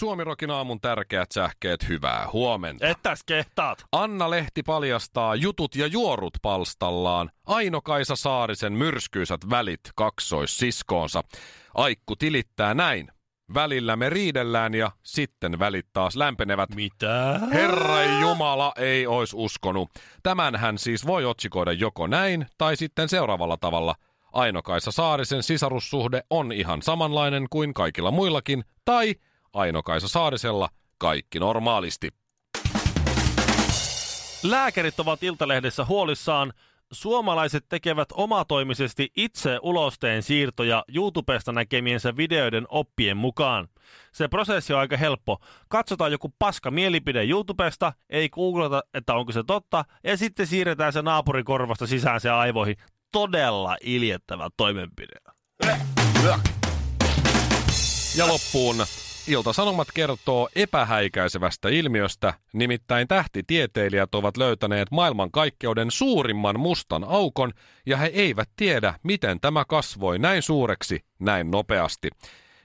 Suomirokin aamun tärkeät sähkeet, hyvää huomenta. Ettäs kehtaat. Anna Lehti paljastaa jutut ja juorut palstallaan. Aino-Kaisa Saarisen myrskyisät välit kaksoissiskoonsa. Aikku tilittää näin. Välillä me riidellään ja sitten välit taas lämpenevät. Mitä? Herra Jumala ei ois uskonut. Tämän hän siis voi otsikoida joko näin tai sitten seuraavalla tavalla. Aino-Kaisa Saarisen sisarussuhde on ihan samanlainen kuin kaikilla muillakin, tai Aino-Kaisa Saarisella kaikki normaalisti. Lääkärit ovat Iltalehdessä huolissaan. Suomalaiset tekevät omatoimisesti itse ulosteen siirtoja YouTubesta näkemiensä videoiden oppien mukaan. Se prosessi on aika helppo. Katsotaan joku paska mielipide YouTubesta, ei googlata, että onko se totta, ja sitten siirretään se naapurikorvasta sisään se aivoihin. Todella iljettävä toimenpide. Ja loppuun Ilta-Sanomat kertoo epähäikäisevästä ilmiöstä, nimittäin tähtitieteilijät ovat löytäneet maailmankaikkeuden suurimman mustan aukon, ja he eivät tiedä, miten tämä kasvoi näin suureksi näin nopeasti.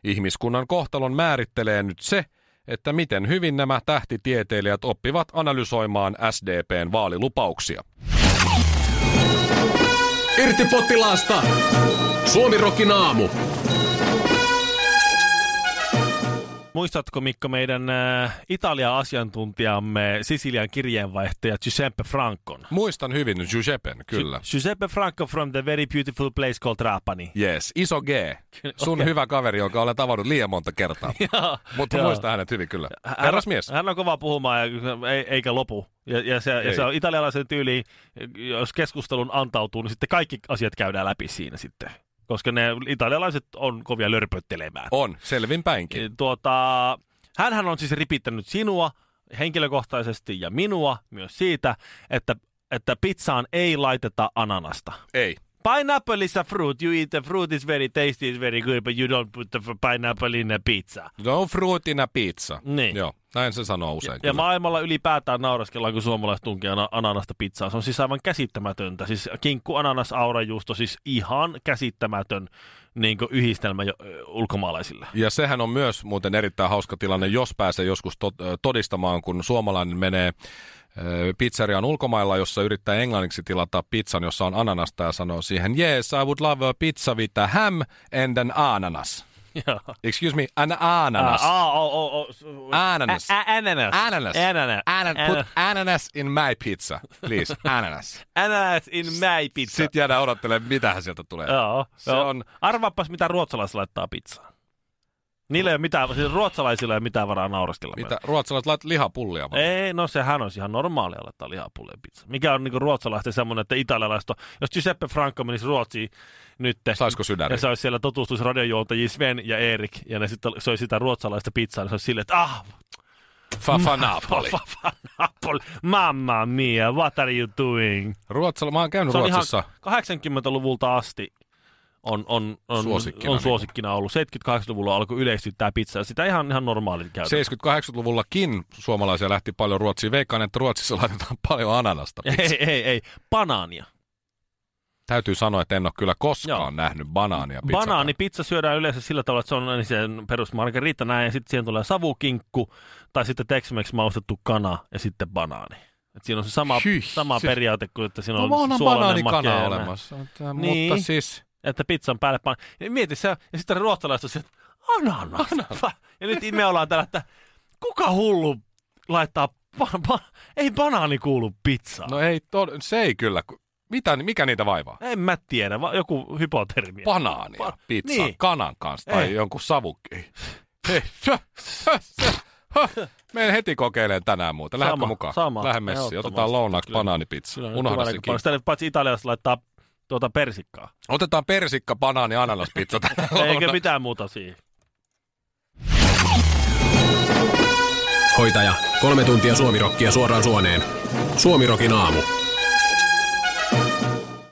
Ihmiskunnan kohtalon määrittelee nyt se, että miten hyvin nämä tähtitieteilijät oppivat analysoimaan SDPn vaalilupauksia. Irti potilaasta! Suomirokin aamu. Muistatko Mikko meidän äh, Italia-asiantuntijamme Sisilian kirjeenvaihtaja Giuseppe Francon? Muistan hyvin Giuseppen, kyllä. Giuseppe Franco from the very beautiful place called Trapani. Yes, iso G. Sun Okei. hyvä kaveri, jonka olen tavannut liian monta kertaa. Joo, Mutta joo. muistan hänet hyvin kyllä. Herrasmies. Hän on kova puhumaan ja, ei, eikä lopu. Ja, ja, se, ja Ei. se on italialaisen tyyliin, jos keskustelun antautuu, niin sitten kaikki asiat käydään läpi siinä sitten. Koska ne italialaiset on kovia lörpöttelemään. On, selvinpäinkin. Tuota, hänhän on siis ripittänyt sinua henkilökohtaisesti ja minua myös siitä, että, että pizzaan ei laiteta ananasta. Ei. Pineapple is a fruit. You eat the fruit is very tasty, is very good, but you don't put the pineapple in a pizza. No fruitina pizza. Niin. Joo, näin se sanoo usein. Ja kyllä. maailmalla ylipäätään nauraskellaan, kun suomalaiset tunkee ana- ananasta pizzaa. Se on siis aivan käsittämätöntä. Siis kinkku, ananas, aurajuusto, siis ihan käsittämätön niin yhdistelmä jo, ulkomaalaisille. Ja sehän on myös muuten erittäin hauska tilanne, jos pääsee joskus todistamaan, kun suomalainen menee pizzerian ulkomailla, jossa yrittää englanniksi tilata pizzan, jossa on ananasta ja sanoo siihen, yes, I would love a pizza with a ham and an ananas. Joo. Excuse me, an ananas. Ah, oh, oh, oh. Ananas. A- a- ananas. Ananas. Ananas. Anan- put ananas in my pizza, please. Ananas. Ananas in my pizza. Sitten jäädään odottelemaan, mitä sieltä tulee. Joo. Se joo. on- Arvaapas, mitä ruotsalaiset laittaa pizzaan. Niillä ei ole mitään, siis ruotsalaisilla ei ole mitään varaa nauraskella. Mitä? Ruotsalaiset laitat lihapullia vai? Ei, no sehän on ihan normaalia laittaa lihapulleen pizza. Mikä on niinku ruotsalaisten semmoinen, että italialaiset on, jos Giuseppe Franco menisi Ruotsiin nyt, Saisiko sydäri? ja se olisi siellä tutustuisi radiojuontajia Sven ja Erik, ja ne sitten söisi sitä ruotsalaista pizzaa, niin se olisi silleen, että ah, Fafa Napoli. fa- fa- Napoli, mamma mia, what are you doing? Ruotsalla, mä oon käynyt Se Ruotsissa. ihan 80-luvulta asti on, on, on, Suosikkina on niin. suosikkina ollut. 78-luvulla alkoi yleistyä tämä pizza, sitä ihan, ihan normaalin käytön. 70-80-luvullakin suomalaisia lähti paljon Ruotsiin. Veikkaan, että Ruotsissa laitetaan paljon ananasta. Ei, pizzaan. ei, ei, banaania. Täytyy sanoa, että en ole kyllä koskaan Joo. nähnyt banaania pizzaa. Banaanipizza syödään yleensä sillä tavalla, että se on niin sen perus margarita näin, ja sitten siihen tulee savukinkku, tai sitten Tex-Mex maustettu kana, ja sitten banaani. Et siinä on se sama, Hyh, sama se- periaate kuin, että siinä No on suolainen makea banaanikana ja näin. olemassa. Mutta, Niin. mutta siis... Että pizzan päälle pan... Ja mieti se, ja sitten ruotsalaiset että ananas. Ja nyt me ollaan täällä, että kuka hullu laittaa, ba- ba- ei banaani kuulu pizzaan. No ei, to, se ei kyllä. Mitä, mikä niitä vaivaa? En mä tiedä, va- joku hypotermia. Banaania, Pa- pizza, niin. kanan kanssa tai Ei. jonkun savukki. Hei, hö. Menen heti kokeilemaan tänään muuta. Lähdekö Sama, mukaan? sama. Lähde messiin. Otetaan lounaaksi banaanipizza. Unohda kyllä, se kyllä. Sitä paitsi italialaiset laittaa tuota persikkaa. Otetaan persikka, banaani, ananaspizza tänään Eikä mitään muuta siihen. Hoitaja, kolme tuntia suomirokkia suoraan suoneen. Suomirokin aamu.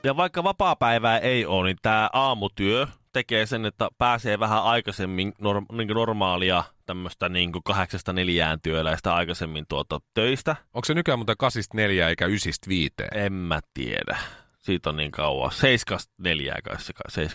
Ja vaikka vapaa-päivää ei ole, niin tämä aamutyö tekee sen, että pääsee vähän aikaisemmin norm- niin normaalia tämmöistä niin kahdeksasta neljään työläistä aikaisemmin tuota töistä. Onko se nykyään muuten kasista neljä eikä ysistä viiteen? En mä tiedä. Siitä on niin kauan. 7.4. kai se,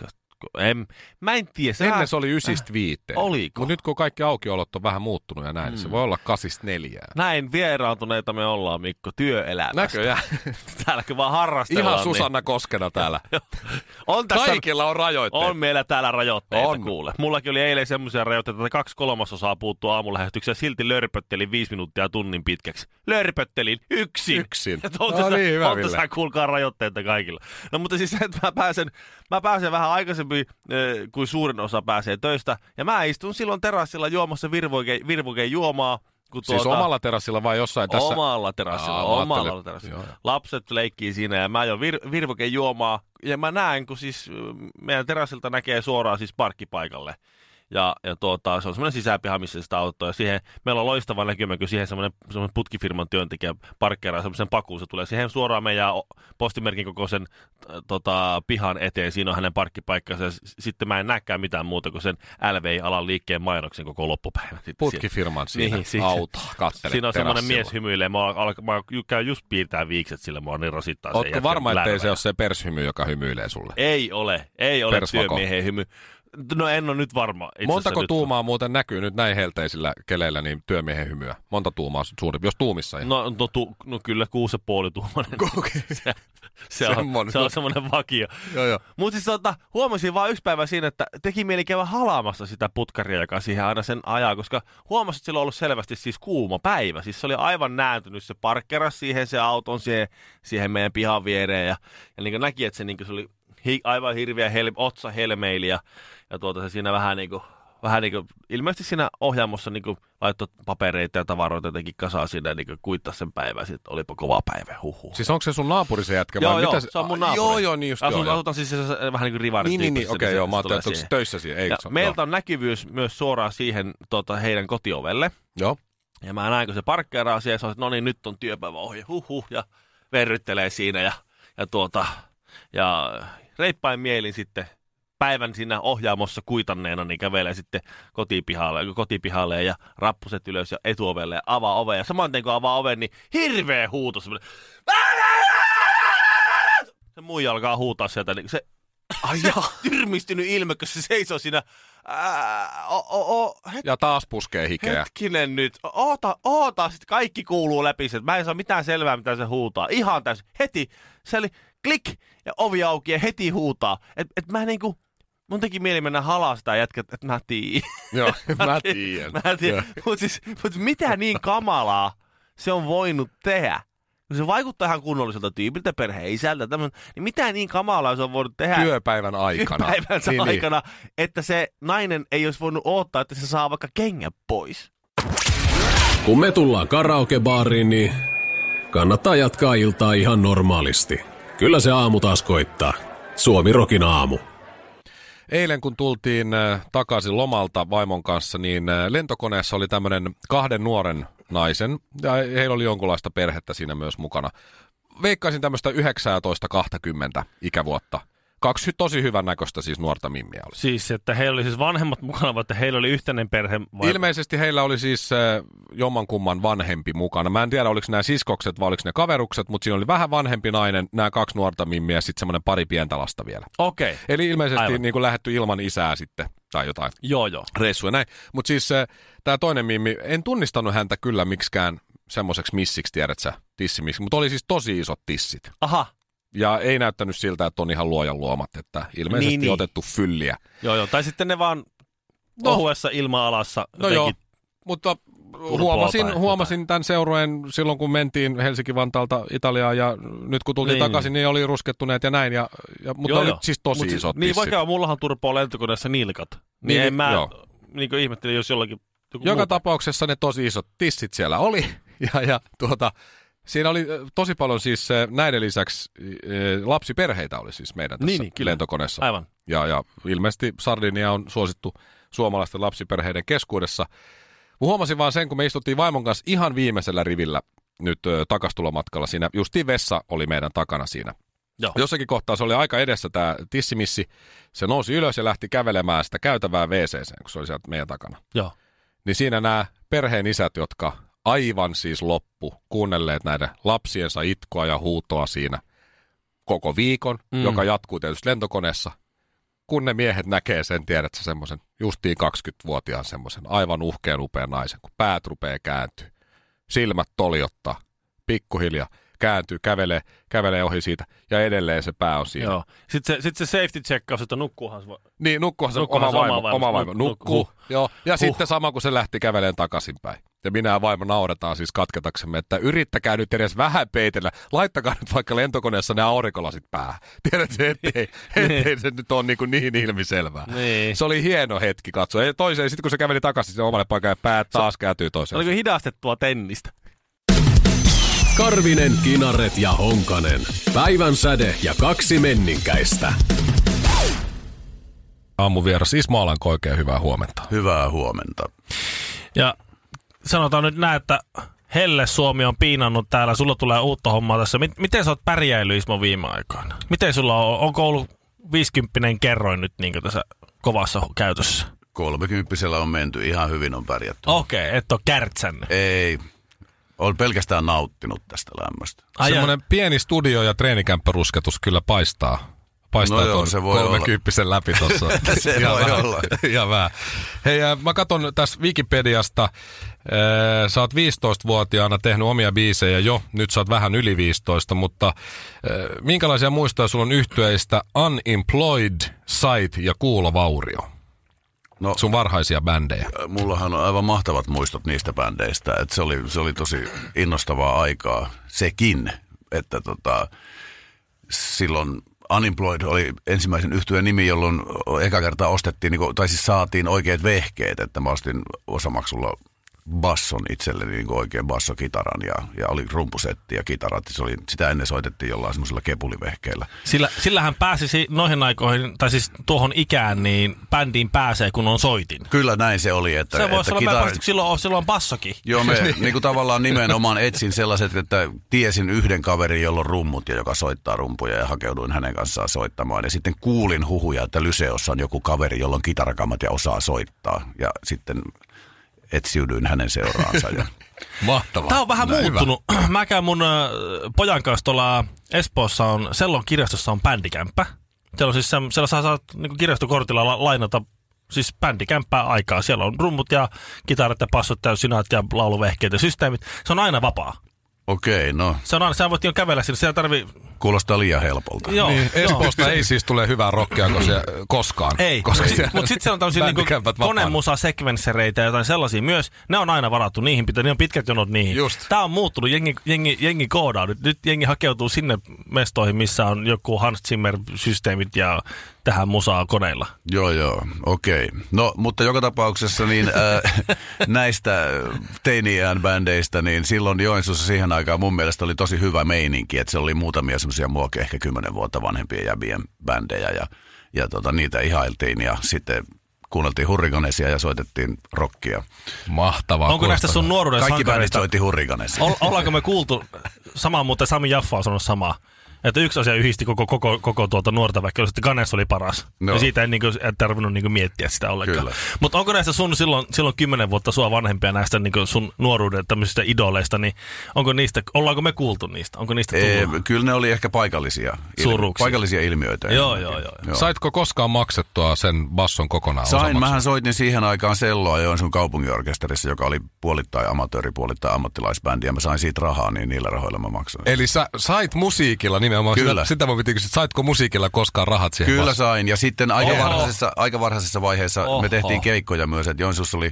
en, mä en tiedä. Sehän... Ennen se oli ysistä viiteen. Oliko? Mutta nyt kun kaikki aukiolot on vähän muuttunut ja näin, mm. niin se Mm. voi olla kasista neljää. Näin vieraantuneita me ollaan, Mikko, työelämästä. Näköjään. Täälläkin vaan harrastellaan. Ihan Susanna Koskena täällä. Niin. On tässä, Kaikilla on rajoitteet. on meillä täällä rajoitteita, On. kuule. Mullakin oli eilen semmoisia rajoitteita, että kaksi kolmasosaa puuttuu aamulähetyksiä, silti lörpöttelin viisi minuuttia tunnin pitkäksi. Lörpöttelin yksin. Yksin. Että on No tässä, niin, hyvä, on tässä kuulkaa rajoitteita kaikilla. No mutta siis että mä pääsen, mä pääsen vähän aikaisemmin äh, kuin suurin osa pääsee töistä. Ja mä istun silloin terassilla juomassa virvoke, virvoke juomaa. Kun Siis tuota, omalla terassilla vai jossain tässä? Omalla terassilla, Aa, omalla ajattelin- terassilla. joo. Lapset leikkii siinä ja mä jo vir, virvoke juomaa. Ja mä näen, kun siis meidän terassilta näkee suoraan siis parkkipaikalle. Ja, ja tuota, se on semmoinen sisäpiha, missä sitä autoa. Ja siihen, meillä on loistava näkymä, kun siihen semmoinen, semmoinen putkifirman työntekijä parkkeeraa semmoisen pakuun. Se tulee siihen suoraan meidän postimerkin kokoisen äh, tota, pihan eteen. Siinä on hänen parkkipaikkansa. Ja sitten mä en näkään mitään muuta kuin sen LVI-alan liikkeen mainoksen koko loppupäivän. Putkifirman siinä Niin, siis- auto, kattele Siinä on semmoinen mies hymyilee. Mä, alka, mä käyn just piirtää viikset sille, mua niin rasittaa Ootko varma, ettei se ole se pershymy, joka hymyilee sulle? Ei ole, ei ole Persvako. työmiehen hymy. No en ole nyt varma. Itse Montako nyt, tuumaa muuten näkyy nyt näin helteisillä keleillä niin työmiehen hymyä? Monta tuumaa suuri, jos tuumissa ei. No, no, tu, no kyllä kuusi ja puoli tuumainen. se, se, on, se on semmoinen vakio. Joo, joo. Mutta siis tota, huomasin vaan yksi päivä siinä, että teki mieli käydä halaamassa sitä putkaria, joka siihen aina sen ajaa, koska huomasin, että sillä on ollut selvästi siis kuuma päivä. Siis se oli aivan nääntynyt, se parkkeras siihen se auton siihen, siihen meidän pihan viereen ja, ja niin näki, että se, niin se oli hi, aivan hirveä hel, otsa helmeili ja, ja tuota, se siinä vähän niin kuin, vähän niin kuin, ilmeisesti siinä ohjaamossa niin laittoi papereita ja tavaroita jotenkin kasaan siinä niin kuittaa sen päivän. Sitten olipa kova päivä, huhu. Siis onko se sun naapuri se jätkä? Joo, vai joo, mitä se on mun naapuri. Joo, joo, niin just Asun, joo, joo. asutaan siis se, vähän niin kuin rivarit Niin, niin, niin, okei, se- joo, mä ajattelin, että onko töissä siihen. Ei, Ja se meiltä on näkyvyys myös suoraan siihen tota, heidän kotiovelle. Joo. Ja mä näen, kun se parkkeeraa siellä, ja se on, että no niin, nyt on työpäivä ohi, huhhuh, ja verryttelee siinä. Ja, ja, tuota, ja reippain mielin sitten päivän siinä ohjaamossa kuitanneena, niin kävelee sitten kotipihalle, kotipihalle ja rappuset ylös ja etuovelle ja avaa oven. Ja saman tien kun avaa oven, niin hirveä huuto semmoinen. Se muija alkaa huutaa sieltä, niin se Ai tyrmistynyt ilme, kun se seisoo siinä. Ää, o, o, o, het, Ja taas puskee hikeä. hetkinen nyt. Oota, oota, sitten kaikki kuuluu läpi. se. Mä en saa mitään selvää, mitä se huutaa. Ihan täysin. Heti. Se oli klik ja ovi auki ja heti huutaa. Et, et mä niinku, mun teki mieli mennä halaa sitä jätkät, että mä tiedän. Joo, mä tiedän. Mä tiedän. Mutta siis, mut mitä niin kamalaa se on voinut tehdä? Kun se vaikuttaa ihan kunnolliselta tyypiltä, perheen isältä, tämmönen, niin mitä niin kamalaa se on voinut tehdä Työpäivän aikana. päivänsä Niin, niin. aikana, että se nainen ei olisi voinut odottaa, että se saa vaikka kengät pois. Kun me tullaan karaokebaariin, niin kannattaa jatkaa iltaa ihan normaalisti. Kyllä se aamu taas koittaa. Suomi Rokin aamu. Eilen kun tultiin äh, takaisin lomalta vaimon kanssa, niin äh, lentokoneessa oli tämmöinen kahden nuoren naisen, ja heillä oli jonkunlaista perhettä siinä myös mukana. Veikkaisin tämmöistä 19-20 ikävuotta. Kaksi tosi hyvän näköistä siis nuorta mimmiä oli. Siis, että heillä oli siis vanhemmat mukana, vai että heillä oli yhteinen perhe? Vai? Ilmeisesti heillä oli siis äh, jommankumman vanhempi mukana. Mä en tiedä, oliko nämä siskokset vai oliko ne kaverukset, mutta siinä oli vähän vanhempi nainen, nämä kaksi nuorta mimmiä ja sitten semmoinen pari pientä lasta vielä. Okei. Okay. Eli ilmeisesti Aivan. niin kuin lähetty ilman isää sitten tai jotain Joo, joo. reissuja näin. Mutta siis tämä toinen mimmi, en tunnistanut häntä kyllä miksikään semmoiseksi missiksi, tiedät sä, tissimiksi, mutta oli siis tosi isot tissit. Aha. Ja ei näyttänyt siltä, että on ihan luojan luomat, että ilmeisesti Niin, niin. otettu fylliä. Joo, joo. Tai sitten ne vaan No. ohuessa ilma-alassa No joo, mutta huomasin, huomasin tämän seurueen silloin, kun mentiin Helsinki-Vantaalta Italiaan ja nyt kun tultiin Niin. takaisin, niin oli ruskettuneet ja näin. Ja, ja, mutta Joo, oli joo. siis tosi Mut isot Niin, vaikka mullahan turpoo lentokoneessa nilkat. Niin, Niin, niin en mä joo. niin ihmettelin, jos jollakin... Joka muu- tapauksessa ne tosi isot tissit siellä oli. Ja, ja tuota, siinä oli tosi paljon siis näiden lisäksi lapsiperheitä oli siis meidän tässä Niin, niin, lentokoneessa. Aivan. Ja, ja ilmeisesti Sardinia on suosittu suomalaisten lapsiperheiden keskuudessa. Huomasin vaan sen, kun me istuttiin vaimon kanssa ihan viimeisellä rivillä nyt ö, takastulomatkalla siinä. Justiin vessa oli meidän takana siinä. Joo. Jossakin kohtaa se oli aika edessä tämä tissimissi. Se nousi ylös ja lähti kävelemään sitä käytävää wc kun se oli sieltä meidän takana. Joo. Niin siinä nämä perheen isät, jotka aivan siis loppu kuunnelleet näiden lapsiensa itkoa ja huutoa siinä koko viikon, mm. Joka jatkuu tietysti lentokoneessa. Kun ne miehet näkee sen, tiedät sä semmoisen justiin 20-vuotiaan semmoisen aivan uhkeen upean naisen, kun päät rupeaa kääntyy. Silmät toljottaa, pikkuhiljaa kääntyy, kävelee, kävelee ohi siitä ja edelleen se pää on siinä. Joo. Sitten se, sit se safety checkaus, että nukkuuhan se. Niin, nukkuhan se Nukkuuhan oma se vaimo, oma vaimo. oma vaimo. Nuk- Nukkuu. nuk- huh. Joo. Ja Huh. sitten sama, kun se lähti käveleen takaisinpäin. Ja minä ja vaimo nauretaan siis katketaksemme, että yrittäkää nyt edes vähän peitellä. Laittakaa nyt vaikka lentokoneessa ne aurinkolasit päähän. Tiedätkö, ettei, ettei se nyt ole niin, kuin niin ilmiselvää. Niin. Se oli hieno hetki katsoa. Ja toiseen, sitten kun se käveli takaisin sinne omalle paikalle, päät taas kääntyy toiseen. Oliko hidastettua tennistä? Karvinen, Kinaret ja Honkanen. Päivän säde ja kaksi menninkäistä. Aamuvieras Ismo Alanko, oikein hyvää huomenta. Hyvää huomenta. Ja sanotaan nyt näin, että Helle Suomi on piinannut täällä, sulla tulee uutta hommaa tässä. Mit- miten sä oot pärjäillyt Ismo viime aikoina? Miten sulla on, onko ollut 50 kerroin nyt niin tässä kovassa käytössä? Kolmekymppisellä on menty, ihan hyvin on pärjätty. Okei, okay, et ole kärtsännyt. Ei, olen pelkästään nauttinut tästä lämmöstä. Ai Semmoinen pieni studio- ja treenikämppärusketus kyllä paistaa. Paistaa No joo, tuon se voi kolmekymppisen läpi tuossa. Se Ihan voi vähän. olla. Ihan vähän. Hei, äh, mä katson tässä Wikipediasta, äh, sä oot 15-vuotiaana tehnyt omia biisejä jo, nyt sä oot vähän yli 15, mutta äh, minkälaisia muistoja sulla on yhtyeistä Unemployed, Sight ja Kuulovaurio? No, Sun varhaisia bändejä. mullahan on aivan mahtavat muistot niistä bändeistä. Että se, oli, se oli tosi innostavaa aikaa sekin, että tota, silloin Unemployed oli ensimmäisen yhtyeen nimi, jolloin eka kertaa ostettiin, niin kuin, tai siis saatiin oikeat vehkeet, että mä ostin osamaksulla basson itselleni niin oikein bassokitaran ja, ja oli rumpusetti ja kitarat. Se oli, sitä ennen soitettiin jollain semmoisella kepulivehkeellä. Sillä, sillähän pääsisi noihin aikoihin, tai siis tuohon ikään, niin bändiin pääsee, kun on soitin. Kyllä näin se oli. Että, Se voisi että olla, kitara- kitara... silloin, on- silloin on bassokin. Joo, me niin kuin tavallaan nimenomaan etsin sellaiset, että tiesin yhden kaverin, jolla on rummut ja joka soittaa rumpuja ja hakeuduin hänen kanssaan soittamaan. Ja sitten kuulin huhuja, että Lyseossa on joku kaveri, jolla on kitarakammat ja osaa soittaa. Ja sitten etsiydyin hänen seuraansa. Ja Mahtavaa. Tämä on vähän Näin muuttunut. Mä käyn mun äh, pojan kanssa tuolla Espoossa on, Sellon kirjastossa on bändikämppä. Siellä on siis sem, siellä saa, saat niin kirjastokortilla la, lainata siis bändikämppää aikaa. Siellä on rummut ja kitarat ja passot ja synät ja lauluvehkeet ja systeemit. Se on aina vapaa. Okei, no Se on aina, sä voit jo kävellä sinne, siellä tarvii... kuulostaa liian helpolta. Joo, Niin, joo. Espoosta ei siis tule hyvää rockia koska koskaan. Ei, koska mutta siellä- mut sitten siellä on tämmöisiä niinku bändikämpät vapaana. konemusa sekvenssereitä ja jotain sellaisia myös. Ne on aina varattu, niihin pitää, ne on pitkät jonot niihin. Just. Tämä on muuttunut, jengi, jengi, jengi koodaa nyt. Nyt jengi hakeutuu sinne mestoihin, missä on joku Hans Zimmer-systeemit ja tähän musaa koneilla. Joo, joo, okei. No, mutta joka tapauksessa niin äh, näistä teiniään bändeistä, niin silloin Joensuussa siihen aikaan mun mielestä oli tosi hyvä meininki, että se oli muutamia semmoisia muokin ehkä kymmenen vuotta vanhempia jäbien bändejä ja, ja tota, niitä ihailtiin ja sitten kuunneltiin hurrikanesia ja soitettiin rockia. Mahtavaa. Onko näistä kuulostaa. sun nuoruuden Kaikki bändit soitti hurrikanesia. Ol, ollaanko me kuultu, samaa muuten Sami Jaffa on sanonut samaa. Että yksi asia yhdisti koko, koko, koko tuota nuorta väkeä, että Ganes oli paras. No. Ja siitä ei niinku, et tarvinnut niinku miettiä sitä ollenkaan. Mutta onko näistä sun silloin, silloin kymmenen vuotta sua vanhempia näistä niinku sun nuoruuden tämmöisistä idoleista, niin onko niistä, ollaanko me kuultu niistä? Onko niistä Ee, tullut? kyllä ne oli ehkä paikallisia, Suruksia. paikallisia ilmiöitä. Joo, enemmänkin. joo, joo. Saitko koskaan maksettua sen basson kokonaan Sain, mähän soitin siihen aikaan selloa Joensuun kaupunginorkesterissa, joka oli puolittain amatööri, puolittain ammattilaisbändi, ja mä sain siitä rahaa, niin niillä rahoilla mä maksoin. Eli sä sait musiikilla nimenomaan. Kyllä. Sitä, sitä mä piti kysyä, saitko musiikilla koskaan rahat siihen Kyllä bassoon? sain, ja sitten aika Oho. varhaisessa, aika varhaisessa vaiheessa Oho. me tehtiin keikkoja myös, että Joensuussa oli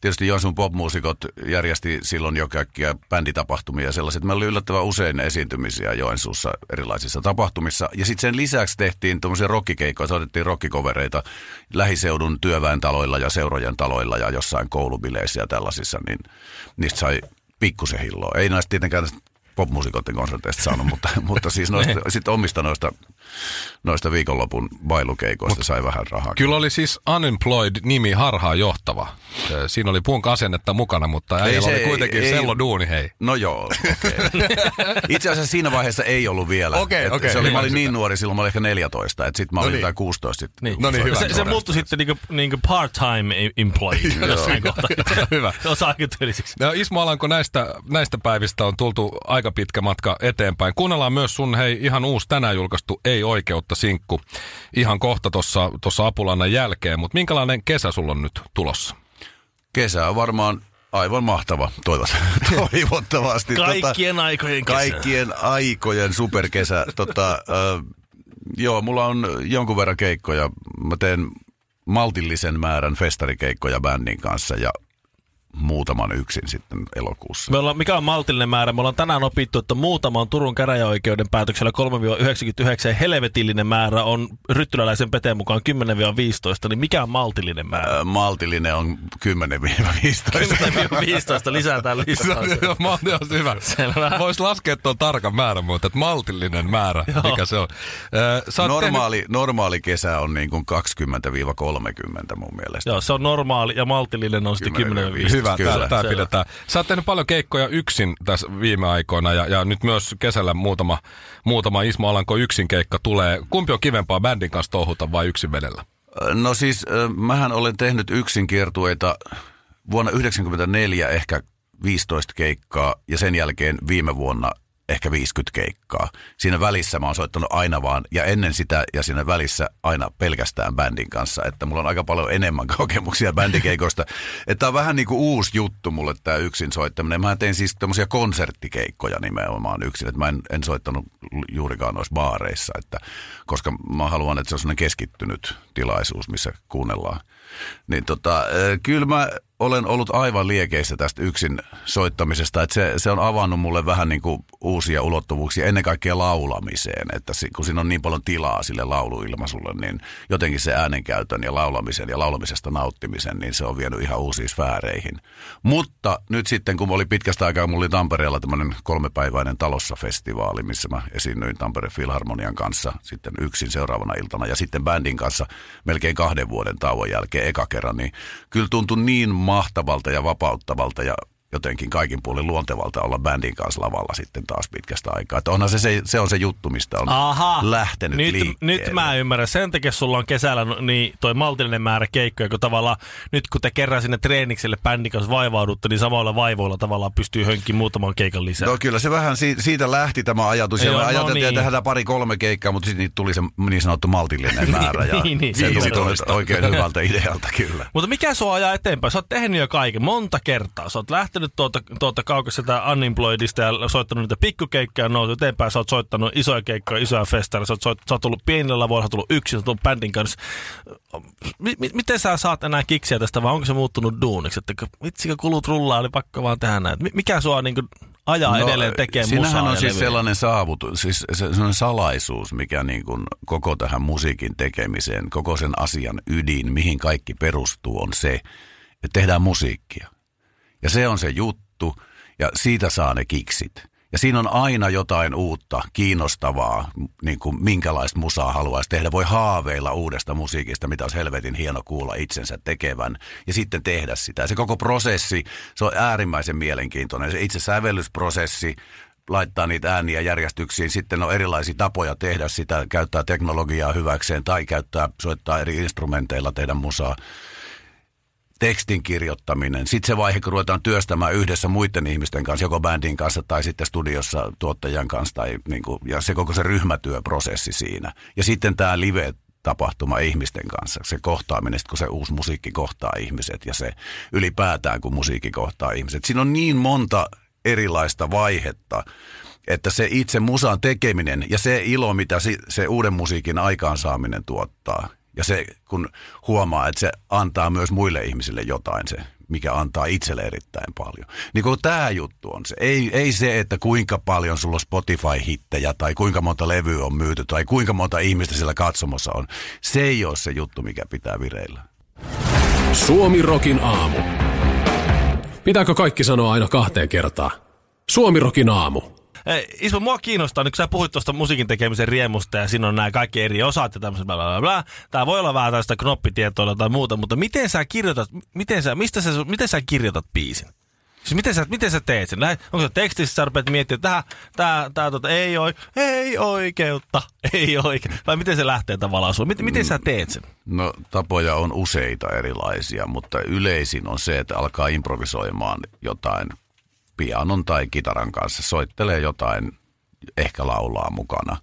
tietysti Joensuun popmuusikot järjesti silloin jo kaikkia bänditapahtumia ja sellaiset. Meillä oli yllättävän usein esiintymisiä Joensuussa erilaisissa tapahtumissa. Ja sitten sen lisäksi tehtiin tuommoisia rockikeikkoja, soitettiin rockikovereita lähiseudun työväentaloilla ja seurojen taloilla ja jossain koulubileissä ja tällaisissa, niin niistä sai pikkusen hilloa. Ei näistä tietenkään popmuusikoiden konserteista saanut, mutta, mutta siis noista, sit omista noista noista viikonlopun bailukeikoista sai vähän rahaa. Kyllä oli siis Unemployed-nimi harhaa johtava. Siinä oli punk asennetta mukana, mutta äijällä oli kuitenkin ei, sello duuni, hei. No joo, okay. Itse asiassa siinä vaiheessa ei ollut vielä. Okei, okay, okei. Okay, se oli, mä olin niin nuori, silloin mä olin ehkä 14, että sitten mä olin no niin. 16 sitten. Niin. No niin, hyvä. Se, se muuttui sitten niinku, niinku part-time employee jossain kohtaa. hyvä. Osa No Ismo Alanko, näistä, näistä päivistä on tultu aika pitkä matka eteenpäin. Kuunnellaan myös sun, hei, ihan uusi tänään julkaistu Ei oikeutta sinkku ihan kohta tuossa Apulannan jälkeen, mutta minkälainen kesä sulla on nyt tulossa? Kesä on varmaan aivan mahtava, toivottavasti. Kaikkien tota, aikojen kesä. Kaikkien aikojen superkesä. tota, äh, joo, mulla on jonkun verran keikkoja. Mä teen maltillisen määrän festarikeikkoja bändin kanssa ja muutaman yksin sitten elokuussa. Me ollaan, mikä on maltillinen määrä? Me ollaan tänään opittu, että muutama on Turun käräjäoikeuden päätöksellä 3-99 ja helvetillinen määrä on ryttyläläisen Peteen mukaan 10-15, niin mikä on maltillinen määrä? Äh, maltillinen on 10-15. 10-15 lisää täällä listaa. no, on hyvä. Voisi laskea tuon tarkan määrän, mutta että maltillinen määrä, Joo. mikä se on. Äh, normaali, tehnyt... normaali kesä on niin kuin 20-30 mun mielestä. Joo, se on normaali ja maltillinen on sitten 10-15 hyvä, Kyllä. tämä pidetään. Sä oot tehnyt paljon keikkoja yksin tässä viime aikoina ja, ja nyt myös kesällä muutama, muutama Ismo Alanko yksin keikka tulee. Kumpi on kivempaa bändin kanssa touhuta vai yksin vedellä? No siis, mähän olen tehnyt yksin kiertueita vuonna 1994 ehkä 15 keikkaa ja sen jälkeen viime vuonna ehkä 50 keikkaa. Siinä välissä mä oon soittanut aina vaan, ja ennen sitä ja siinä välissä aina pelkästään bändin kanssa, että mulla on aika paljon enemmän kokemuksia bändikeikoista. että on vähän niin kuin uusi juttu mulle tämä yksin soittaminen. Mä tein siis tämmöisiä konserttikeikkoja nimenomaan yksin, että mä en, en soittanut juurikaan noissa baareissa, että, koska mä haluan, että se on sellainen keskittynyt tilaisuus, missä kuunnellaan. Niin tota, kyllä mä olen ollut aivan liekeissä tästä yksin soittamisesta, että se, se on avannut mulle vähän niin kuin uusia ulottuvuuksia ennen kaikkea laulamiseen, että kun siinä on niin paljon tilaa sille lauluilmaisulle, niin jotenkin se äänenkäytön ja laulamisen ja laulamisesta nauttimisen, niin se on vienyt ihan uusiin sfääreihin. Mutta nyt sitten, kun oli pitkästä aikaa, mulla oli Tampereella tämmöinen kolmepäiväinen talossa-festivaali, missä mä esiinnyin Tampereen Filharmonian kanssa sitten yksin seuraavana iltana ja sitten bändin kanssa melkein kahden vuoden tauon jälkeen eka kerran, niin kyllä tuntui niin mahtavalta ja vapauttavalta ja jotenkin kaikin puolin luontevalta olla bändin kanssa lavalla sitten taas pitkästä aikaa. Että onhan se, se, se on se juttu, mistä on Aha, lähtenyt nyt, liikkeelle. Nyt mä ymmärrän. Sen takia sulla on kesällä niin toi maltillinen määrä keikkoja, kun tavallaan nyt kun te kerran sinne treenikselle bändin kanssa vaivaudutte, niin samalla vaivoilla tavallaan pystyy hönkkiin muutaman keikan lisää. No kyllä se vähän si- siitä lähti tämä ajatus. Ja Joo, no ajateltiin, niin. että tehdään pari-kolme keikkaa, mutta sitten tuli se niin sanottu maltillinen määrä. Ja niin, niin, se tuli oikein hyvältä idealta kyllä. Mutta mikä sua ajaa eteenpäin? Sä oot tehnyt jo kaiken monta kertaa. Sä oot lähtenyt tuota, tuota kaukassa sitä Unemployedista ja soittanut niitä pikkukeikkoja, no eteenpäin sä oot soittanut isoja keikkoja, isoja festareita, sä oot, soit, sä oot tullut pienillä lavoilla, sä oot tullut yksin, sä oot tullut bändin kanssa. M- m- miten sä saat enää kiksiä tästä vai onko se muuttunut duuniksi? Että vitsikö kulut rullaa, oli pakko vaan tehdä näin. Mikä sua niin kuin, ajaa no, edelleen tekemään musaa on siis sellainen saavutus, siis sellainen salaisuus, mikä niin kuin koko tähän musiikin tekemiseen, koko sen asian ydin, mihin kaikki perustuu, on se, että tehdään musiikkia. Ja se on se juttu, ja siitä saa ne kiksit. Ja siinä on aina jotain uutta, kiinnostavaa, niin kuin minkälaista musaa haluaisi tehdä. Voi haaveilla uudesta musiikista, mitä olisi helvetin hieno kuulla itsensä tekevän, ja sitten tehdä sitä. Ja se koko prosessi, se on äärimmäisen mielenkiintoinen. Se itse sävellysprosessi, laittaa niitä ääniä järjestyksiin. Sitten on erilaisia tapoja tehdä sitä, käyttää teknologiaa hyväkseen tai käyttää, soittaa eri instrumenteilla, tehdä musaa tekstin kirjoittaminen. Sitten se vaihe, kun ruvetaan työstämään yhdessä muiden ihmisten kanssa, joko bändin kanssa tai sitten studiossa tuottajan kanssa, tai niin kuin, ja se koko se ryhmätyöprosessi siinä. Ja sitten tämä live tapahtuma ihmisten kanssa, se kohtaaminen, kun se uusi musiikki kohtaa ihmiset ja se ylipäätään, kun musiikki kohtaa ihmiset. Siinä on niin monta erilaista vaihetta, että se itse musan tekeminen ja se ilo, mitä se uuden musiikin aikaansaaminen tuottaa, ja se, kun huomaa, että se antaa myös muille ihmisille jotain se, mikä antaa itselle erittäin paljon. Niin kuin tämä juttu on se. Ei, ei se, että kuinka paljon sulla on Spotify-hittejä tai kuinka monta levyä on myyty tai kuinka monta ihmistä siellä katsomossa on. Se ei ole se juttu, mikä pitää vireillä. Suomi Rokin aamu. Pitääkö kaikki sanoa aina kahteen kertaan? Suomi Rokin aamu. Eh, Ismo, mua kiinnostaa, kun sä puhuit tuosta musiikin tekemisen riemusta ja siinä on nämä kaikki eri osat ja tämmöiset bla bla bla. Tää voi olla vähän tästä knoppitietoa tai muuta, mutta miten sä kirjoitat, miten sä, mistä sä, miten sä kirjoitat biisin? Siis miten sä, miten sä teet sen? Onko se tekstissä sä rupeat miettimään, että tää, tää, tää tota, ei, oi, ei oikeutta, ei oikein. Vai miten se lähtee tavallaan sulla? Miten, miten sä teet sen? No tapoja on useita erilaisia, mutta yleisin on se, että alkaa improvisoimaan jotain pianon tai kitaran kanssa, soittelee jotain, ehkä laulaa mukana.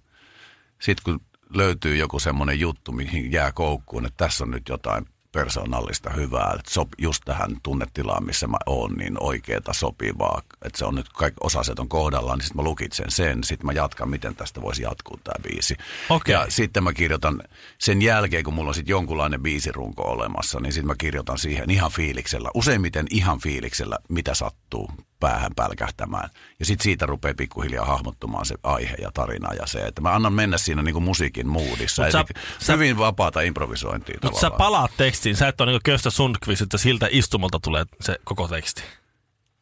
Sitten kun löytyy joku semmoinen juttu, mihin jää koukkuun, että tässä on nyt jotain persoonallista hyvää, että sop, just tähän tunnetilaan, missä mä oon, niin oikeeta sopivaa, että se on nyt kaikki osaset on kohdallaan, niin sitten mä lukitsen sen, sitten mä jatkan, miten tästä voisi jatkuu tämä biisi. Okei. Ja sitten mä kirjoitan sen jälkeen, kun mulla on sitten jonkunlainen biisirunko olemassa, niin sitten mä kirjoitan siihen ihan fiiliksellä, useimmiten ihan fiiliksellä, mitä sattuu päähän pälkähtämään. Ja sitten siitä rupeaa pikkuhiljaa hahmottumaan se aihe ja tarina ja se, että mä annan mennä siinä niinku musiikin moodissa. Mut sä- sä- hyvin vapaata improvisointia Mutta sä palaat tekstiin, sä et ole niin Köstä Sundqvist, että siltä istumalta tulee se koko teksti.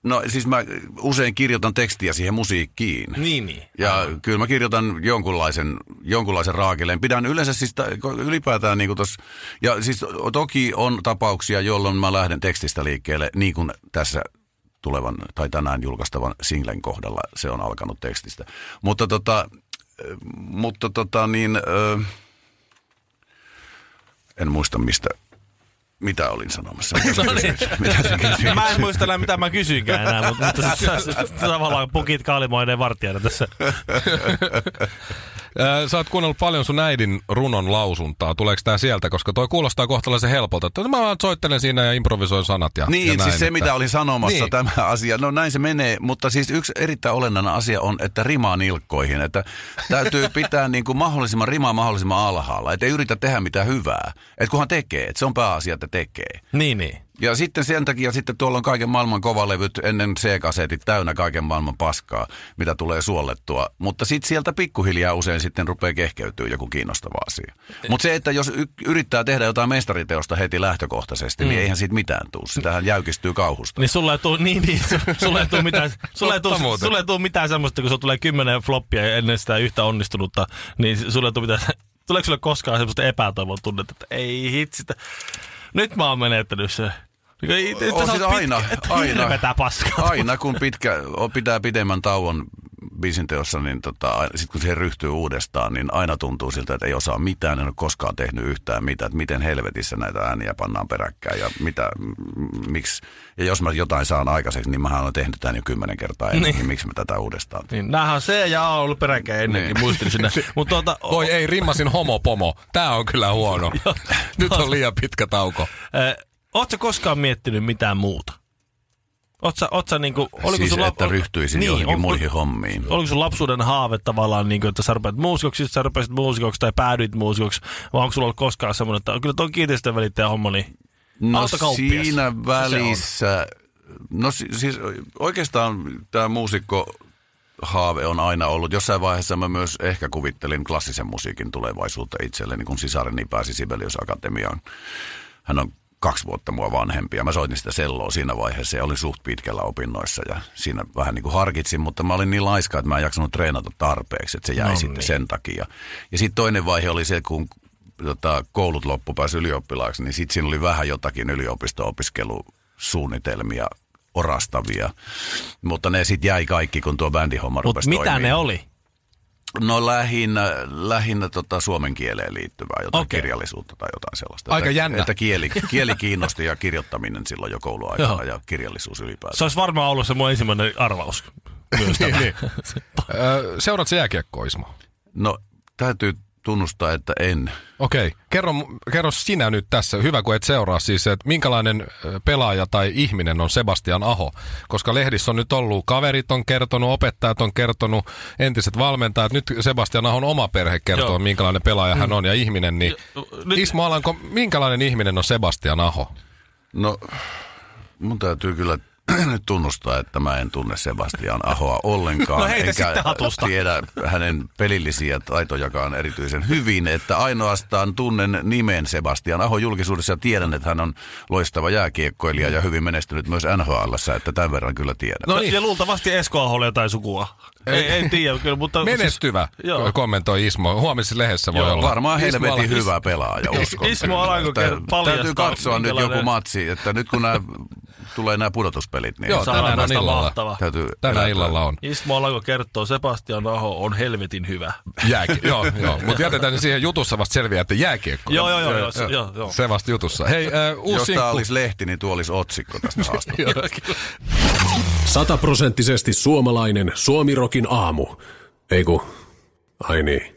No siis mä usein kirjoitan tekstiä siihen musiikkiin. Niin, niin. Ja kyllä mä kirjoitan jonkunlaisen, jonkunlaisen raakileen. Pidän yleensä siis ta- ylipäätään niin kuin tos, ja siis toki on tapauksia, jolloin mä lähden tekstistä liikkeelle, niin kuin tässä tulevan tai tänään julkaistavan singlen kohdalla se on alkanut tekstistä. Mutta tota, äh, mutta tota niin, ö, en muista mistä, mitä olin sanomassa. Mitä No niin. Mitä? Mä en muista enää, mitä mä kysyinkään enää, mutta, mutta sä, sä, sä, tavallaan pukit kaalimoineen vartijana tässä. Sä oot kuunnellut paljon sun äidin runon lausuntaa. Tuleeko tää sieltä? Koska toi kuulostaa kohtalaisen helpolta. Että mä vaan soittelen siinä ja improvisoin sanat ja, Niin, ja näin, siis se että- mitä olin sanomassa, niin. tämä asia, no näin se menee, mutta siis yksi erittäin olennainen asia on, että rimaa nilkkoihin, että täytyy pitää niin kuin mahdollisimman rimaa mahdollisimman alhaalla, että ei yritä tehdä mitään hyvää, että kunhan tekee, että se on pääasia, että tekee. Niin, niin. Ja sitten sen takia sitten tuolla on kaiken maailman kovalevyt ennen C-kasetit täynnä kaiken maailman paskaa, mitä tulee suollettua. Mutta sitten sieltä pikkuhiljaa usein sitten rupeaa kehkeytyä joku kiinnostava asia. Mutta se, että jos y- yrittää tehdä jotain mestariteosta heti lähtökohtaisesti, mm. niin eihän siitä mitään tule. Sitähän jäykistyy kauhusta. Niin sulla ei tuu, niin, niin, su- sulla ei tuu mitään, sulla ei tuu, sulla ei tuu mitään semmoista, kun sulla tulee kymmenen floppia ennen sitä yhtä onnistunutta, niin sulla ei tuu mitään, tuleeko sulle koskaan semmoista epätoivon tunnetta, että ei hitsitä, nyt mä oon menettänyt se. Niin, On siis aina, pitkä, että aina, paskaa. aina kun pitkä, pitää pidemmän tauon biisin teossa, niin tota, sitten kun siihen ryhtyy uudestaan, niin aina tuntuu siltä, että ei osaa mitään, en ole koskaan tehnyt yhtään mitään, että miten helvetissä näitä ääniä pannaan peräkkäin ja mitä, m- miksi. Ja jos mä jotain saan aikaiseksi, niin mähän olen tehnyt tämän jo kymmenen kertaa ennen, Niin. niin. niin miksi mä tätä uudestaan teen? Niin, näähän on C ja A on ollut peräkkäin ennenkin, Niin. muistin sinne. Mutta tuota, Voi ei, rimmasin homopomo. Tää on kyllä huono. Nyt on liian pitkä tauko. Ootko koskaan miettinyt mitään muuta? Sä, oot sä niinku, oliko siis, sulla, että ryhtyisin niin, johonkin on- muihin hommiin. Oliko sun lapsuuden haave tavallaan, niin kuin, että sä rupeat muusikoksi, sä rupesit muusikoksi tai päädyit muusikoksi, vai onko sulla ollut koskaan semmoinen, että kyllä tuon kiinteistön välittäjä homma, niin No siinä välissä, no si- siis oikeastaan tämä muusikko haave on aina ollut. Jossain vaiheessa mä myös ehkä kuvittelin klassisen musiikin tulevaisuutta itselleni, kun sisareni pääsi Sibelius Akatemiaan. Hän on kaksi vuotta mua vanhempi ja mä soitin sitä selloa siinä vaiheessa ja olin suht pitkällä opinnoissa ja siinä vähän niin kuin harkitsin, mutta mä olin niin laiska, että mä en jaksanut treenata tarpeeksi, että se jäi No no sitten niin. sen takia. Ja sitten toinen vaihe oli se, kun tota, koulut loppu pääsi ylioppilaaksi, niin sitten siinä oli vähän jotakin yliopisto-opiskelusuunnitelmia orastavia. Mutta ne sitten jäi kaikki, kun tuo bändihomma Mutta rupesi mitä toimimaan. ne oli? No lähinnä, lähinnä tota suomen kieleen liittyvää, jotain okay. kirjallisuutta tai jotain sellaista. Aika että, jännä. Että kieli, kieli kiinnosti ja kirjoittaminen silloin jo Joo. kouluaikana ja kirjallisuus ylipäätään. Se olisi varmaan ollut se mun ensimmäinen arvaus. Myös. Niin. Öö, Seuraat sä jääkiekkoa, Ismo? No täytyy tunnustaa, että en. Okei, kerro, kerro sinä nyt tässä, hyvä kun et seuraa siis, että minkälainen pelaaja tai ihminen on Sebastian Aho, koska lehdissä on nyt ollut, kaverit on kertonut, opettajat on kertonut, entiset valmentajat, nyt Sebastian Ahon oma perhe kertoo, Joo. minkälainen pelaaja hän on ja ihminen, niin Nyt- Ismo Alanko, minkälainen ihminen on Sebastian Aho? No mun täytyy kyllä nyt tunnustaa, että mä en tunne Sebastian Ahoa ollenkaan. No hatusta. tiedä hänen pelillisiä taitojakaan erityisen hyvin, että ainoastaan tunnen nimen Sebastian Aho julkisuudessa ja tiedän, että hän on loistava jääkiekkoilija ja hyvin menestynyt myös NHLssä, että tämän verran kyllä tiedän. No niin. Ja luultavasti Esko Aholle jotain sukua. Ei, ei tiedä kyllä, mutta... Menestyvä, Siis, joo. kommentoi Ismo. Huomisessa lehdessä voi Joo, olla. Varmaan Ismo helvetin Ala- hyvä pelaaja, uskon. Ismo Alanko paljastaa, Täytyy katsoa nyt joku matsi, että nyt kun nämä, tulee nämä pudotuspelit, niin Joo, Saadaan tänään on illalla. mahtava. täytyy... Tänä elätä. illalla on. Ismo Alanko kertoo, Sebastian Aho on helvetin hyvä. Jääki, joo, joo. Mutta jätetään siihen jutussa vasta selviää, että jääkiekko. Joo, joo, joo, joo, se- joo, joo. Se vasta jutussa. Hei, äh, uusi Jos sinkku. tämä olisi lehti, niin tuo olisi otsikko tästä haastattelusta. Sataprosenttisesti suomalainen Suomirokin aamu. Ei ku, ai niin.